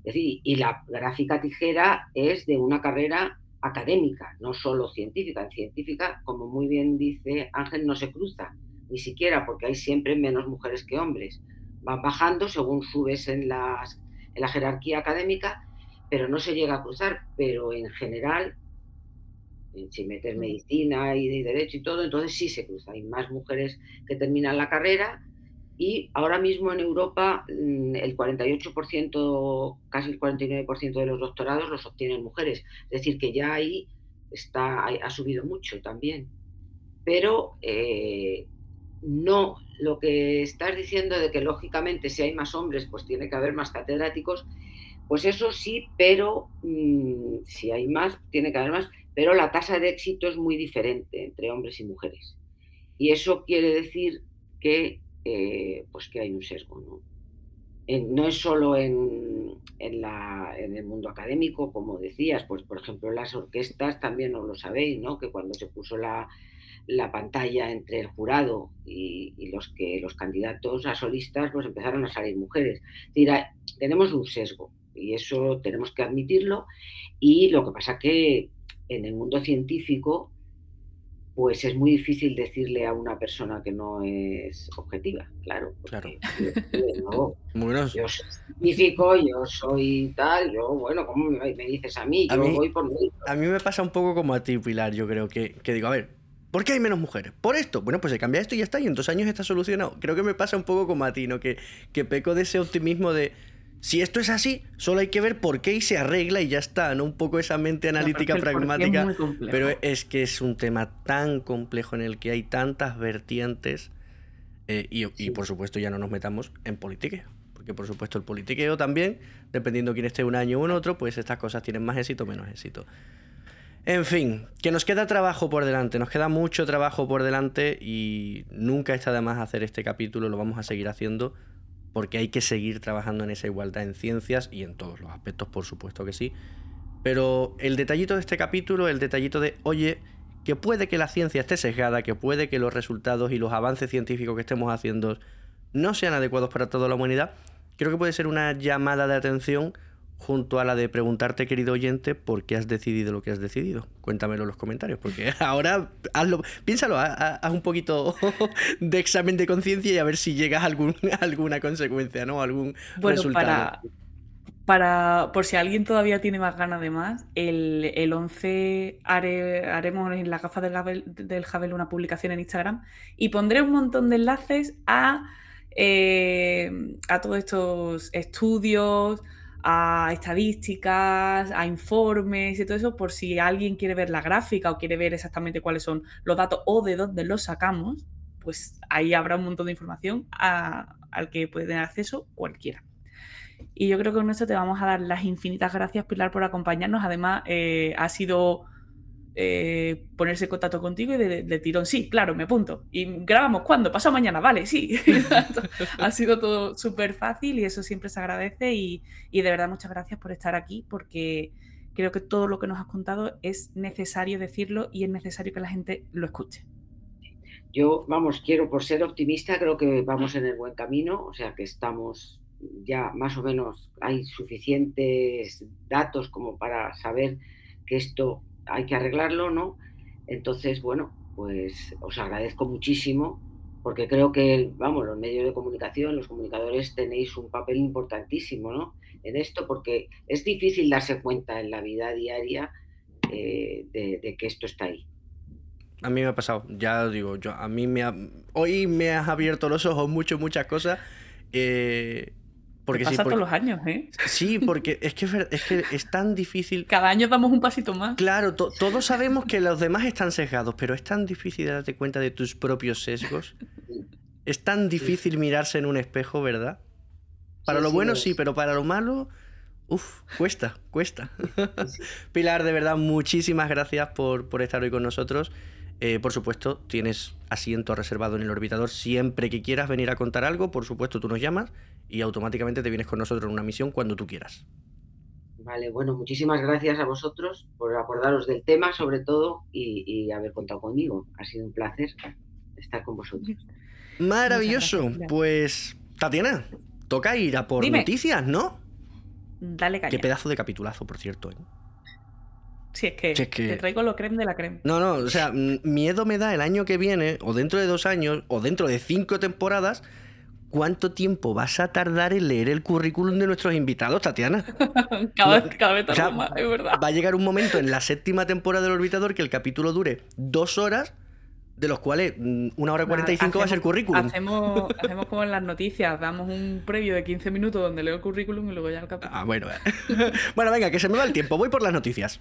Es decir, y la gráfica tijera es de una carrera académica, no solo científica. En científica, como muy bien dice Ángel, no se cruza, ni siquiera porque hay siempre menos mujeres que hombres. Van bajando según subes en, las, en la jerarquía académica, pero no se llega a cruzar. Pero en general, si metes medicina y derecho y todo, entonces sí se cruza. Hay más mujeres que terminan la carrera y ahora mismo en Europa mm, el 48%, casi el 49% de los doctorados los obtienen mujeres. Es decir, que ya ahí está, ha subido mucho también. Pero eh, no, lo que estás diciendo de que lógicamente si hay más hombres, pues tiene que haber más catedráticos, pues eso sí, pero mm, si hay más, tiene que haber más, pero la tasa de éxito es muy diferente entre hombres y mujeres. Y eso quiere decir que eh, pues que hay un sesgo, ¿no? no es solo en, el mundo académico, como decías, pues por ejemplo las orquestas también no lo sabéis, ¿no? Que cuando se puso la, pantalla entre el jurado y, los que los candidatos a solistas, pues empezaron a salir mujeres. tenemos un sesgo y eso tenemos que admitirlo. Y lo que pasa que en el mundo científico pues es muy difícil decirle a una persona que no es objetiva, claro. Claro. Yo, *laughs* yo soy científico, yo soy tal, yo, bueno, ¿cómo me, dices a mí? Yo voy por mí. A mí me pasa un poco como a ti, Pilar, yo creo que, que digo, a ver, ¿Por qué hay menos mujeres? Por esto. Bueno, pues se cambia esto y ya está. Y en dos años está solucionado. Creo que me pasa un poco como a ti, ¿no? Que, que peco de ese optimismo de si esto es así, solo hay que ver por qué y se arregla y ya está, ¿no? Un poco esa mente analítica pragmática. pero es que es un tema tan complejo en el que hay tantas vertientes eh, y, por supuesto ya no nos metamos en politiqueo. Porque por supuesto el politiqueo también, dependiendo quién esté un año o un otro, pues estas cosas tienen más éxito o menos éxito. En fin, que nos queda trabajo por delante, nos queda mucho trabajo por delante y nunca está de más hacer este capítulo, lo vamos a seguir haciendo porque hay que seguir trabajando en esa igualdad en ciencias y en todos los aspectos, por supuesto que sí. Pero el detallito de este capítulo, el detallito de, oye, que puede que la ciencia esté sesgada, que puede que los resultados y los avances científicos que estemos haciendo no sean adecuados para toda la humanidad, creo que puede ser una llamada de atención junto a la de preguntarte, querido oyente, por qué has decidido lo que has decidido. Cuéntamelo en los comentarios, porque *laughs* ahora hazlo, piénsalo, haz, un poquito *laughs* de examen de conciencia y a ver si llegas a, algún, *laughs* alguna consecuencia, ¿no? Algún bueno, resultado. Para, para, por si alguien todavía tiene más ganas de más, el, el 11 haremos en la gafa del del Javel una publicación en Instagram y pondré un montón de enlaces a, eh, a todos estos estudios, a estadísticas, a informes y todo eso, por si alguien quiere ver la gráfica o quiere ver exactamente cuáles son los datos o de dónde los sacamos, pues ahí habrá un montón de información al que puede tener acceso cualquiera. Y yo creo que con esto te vamos a dar las infinitas gracias, Pilar, por acompañarnos. Además, eh, ha sido eh, ponerse en contacto contigo y de, tirón, sí, claro, me apunto. Y grabamos cuándo, pasado mañana, vale, sí. *laughs* ha sido todo súper fácil y eso siempre se agradece y, de verdad muchas gracias por estar aquí porque creo que todo lo que nos has contado es necesario decirlo y es necesario que la gente lo escuche. Yo, vamos, quiero, por ser optimista, creo que vamos en el buen camino, o sea que estamos ya más o menos, hay suficientes datos como para saber que esto hay que arreglarlo, ¿no? Entonces, bueno, pues os agradezco muchísimo porque creo que, vamos, los medios de comunicación, los comunicadores tenéis un papel importantísimo, ¿no? En esto, porque es difícil darse cuenta en la vida diaria eh, de, que esto está ahí. A mí me ha pasado, ya digo, yo a mí me ha, hoy me has abierto los ojos mucho, muchas cosas. Eh, porque pasa todos los años, ¿eh? Sí, porque es que es, que es tan difícil. *laughs* Cada año damos un pasito más. Claro, todos sabemos que los demás están sesgados, pero es tan difícil darte cuenta de tus propios sesgos. Es tan difícil mirarse en un espejo, ¿verdad? Para lo bueno sí, pero para lo malo, uff, cuesta, cuesta. *laughs* Pilar, de verdad, muchísimas gracias por, por estar hoy con nosotros. Eh, por supuesto, tienes asiento reservado en el orbitador siempre que quieras venir a contar algo. Por supuesto, tú nos llamas y automáticamente te vienes con nosotros en una misión cuando tú quieras. Vale, bueno, muchísimas gracias a vosotros por acordaros del tema, sobre todo, y, haber contado conmigo. Ha sido un placer estar con vosotros. Maravilloso. Pues, Tatiana, toca ir a por noticias, ¿no? Dale caña. Qué pedazo de capitulazo, por cierto. ¿eh? Si es que, te traigo lo creme de la creme. No, no, o sea, miedo me da el año que viene, o dentro de dos años, o dentro de cinco temporadas, cuánto tiempo vas a tardar en leer el currículum de nuestros invitados, Tatiana. *laughs* cada, vez, cada vez más, es verdad. Va a llegar un momento en la séptima temporada del Orbitador que el capítulo dure dos horas, de los cuales mm, una hora cuarenta y cinco va a ser currículum. Hacemos, *laughs* hacemos como en las noticias, damos un previo de 15 minutos donde leo el currículum y luego ya el capítulo. Ah, bueno. *laughs* bueno, venga, que se me va el tiempo, voy por las noticias.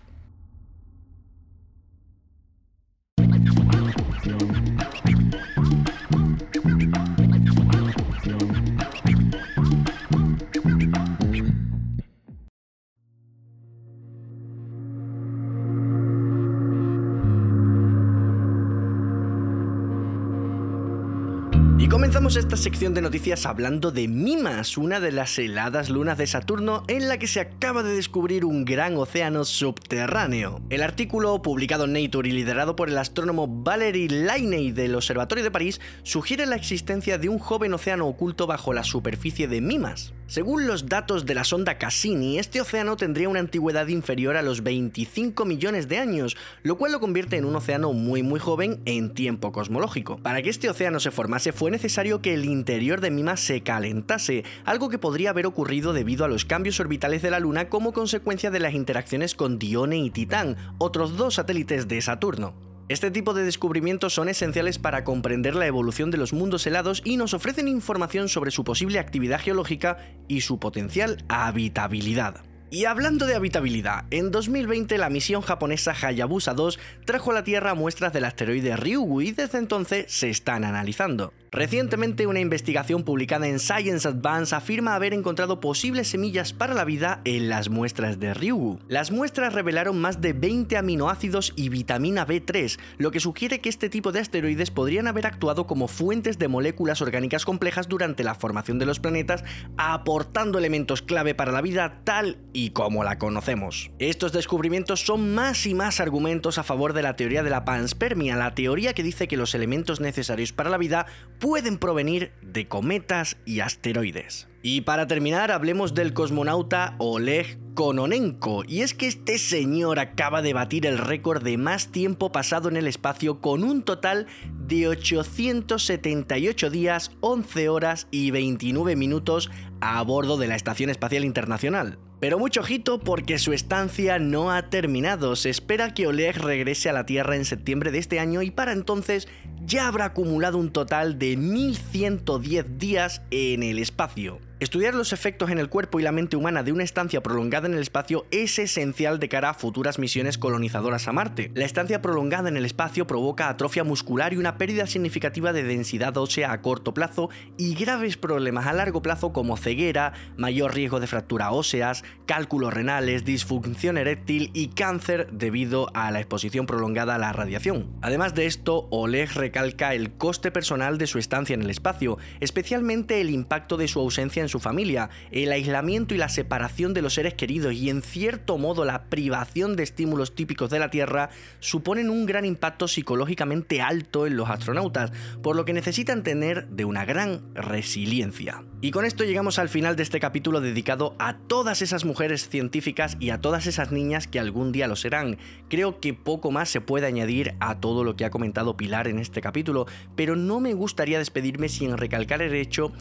Esta sección de noticias hablando de Mimas, una de las heladas lunas de Saturno en la que se acaba de descubrir un gran océano subterráneo. El artículo publicado en Nature y liderado por el astrónomo Valery Lainey del Observatorio de París sugiere la existencia de un joven océano oculto bajo la superficie de Mimas. Según los datos de la sonda Cassini, este océano tendría una antigüedad inferior a los 25 millones de años, lo cual lo convierte en un océano muy muy joven en tiempo cosmológico. Para que este océano se formase fue necesario que el interior de Mimas se calentase, algo que podría haber ocurrido debido a los cambios orbitales de la Luna como consecuencia de las interacciones con Dione y Titán, otros dos satélites de Saturno. Este tipo de descubrimientos son esenciales para comprender la evolución de los mundos helados y nos ofrecen información sobre su posible actividad geológica y su potencial habitabilidad. Y hablando de habitabilidad, en 2020 la misión japonesa Hayabusa 2 trajo a la Tierra muestras del asteroide Ryugu y desde entonces se están analizando. Recientemente, una investigación publicada en Science Advance afirma haber encontrado posibles semillas para la vida en las muestras de Ryugu. Las muestras revelaron más de 20 aminoácidos y vitamina B3, lo que sugiere que este tipo de asteroides podrían haber actuado como fuentes de moléculas orgánicas complejas durante la formación de los planetas, aportando elementos clave para la vida tal y como la conocemos. Estos descubrimientos son más y más argumentos a favor de la teoría de la panspermia, la teoría que dice que los elementos necesarios para la vida pueden provenir de cometas y asteroides. Y para terminar, hablemos del cosmonauta Oleg Kononenko, y es que este señor acaba de batir el récord de más tiempo pasado en el espacio con un total de 878 días, 11 horas y 29 minutos a bordo de la Estación Espacial Internacional. Pero mucho ojito porque su estancia no ha terminado. Se espera que Oleg regrese a la Tierra en septiembre de este año y para entonces ya habrá acumulado un total de 1110 días en el espacio. Estudiar los efectos en el cuerpo y la mente humana de una estancia prolongada en el espacio es esencial de cara a futuras misiones colonizadoras a Marte. La estancia prolongada en el espacio provoca atrofia muscular y una pérdida significativa de densidad ósea a corto plazo y graves problemas a largo plazo como ceguera, mayor riesgo de fractura óseas, cálculos renales, disfunción eréctil y cáncer debido a la exposición prolongada a la radiación. Además de esto, Oleg recalca el coste personal de su estancia en el espacio, especialmente el impacto de su ausencia en su familia, el aislamiento y la separación de los seres queridos y en cierto modo la privación de estímulos típicos de la Tierra suponen un gran impacto psicológicamente alto en los astronautas, por lo que necesitan tener de una gran resiliencia. Y con esto llegamos al final de este capítulo dedicado a todas esas mujeres científicas y a todas esas niñas que algún día lo serán. Creo que poco más se puede añadir a todo lo que ha comentado Pilar en este capítulo, pero no me gustaría despedirme sin recalcar el hecho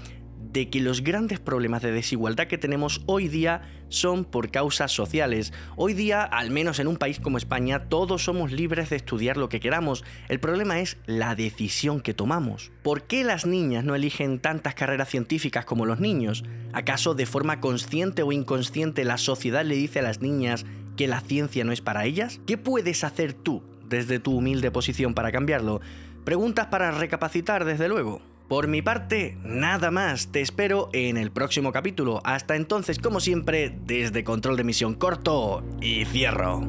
de que los grandes problemas de desigualdad que tenemos hoy día son por causas sociales. Hoy día, al menos en un país como España, todos somos libres de estudiar lo que queramos. El problema es la decisión que tomamos. ¿Por qué las niñas no eligen tantas carreras científicas como los niños? ¿Acaso de forma consciente o inconsciente la sociedad le dice a las niñas que la ciencia no es para ellas? ¿Qué puedes hacer tú desde tu humilde posición para cambiarlo? Preguntas para recapacitar, desde luego. Por mi parte, nada más. Te espero en el próximo capítulo. Hasta entonces, como siempre, desde Control de Misión Corto y Cierro.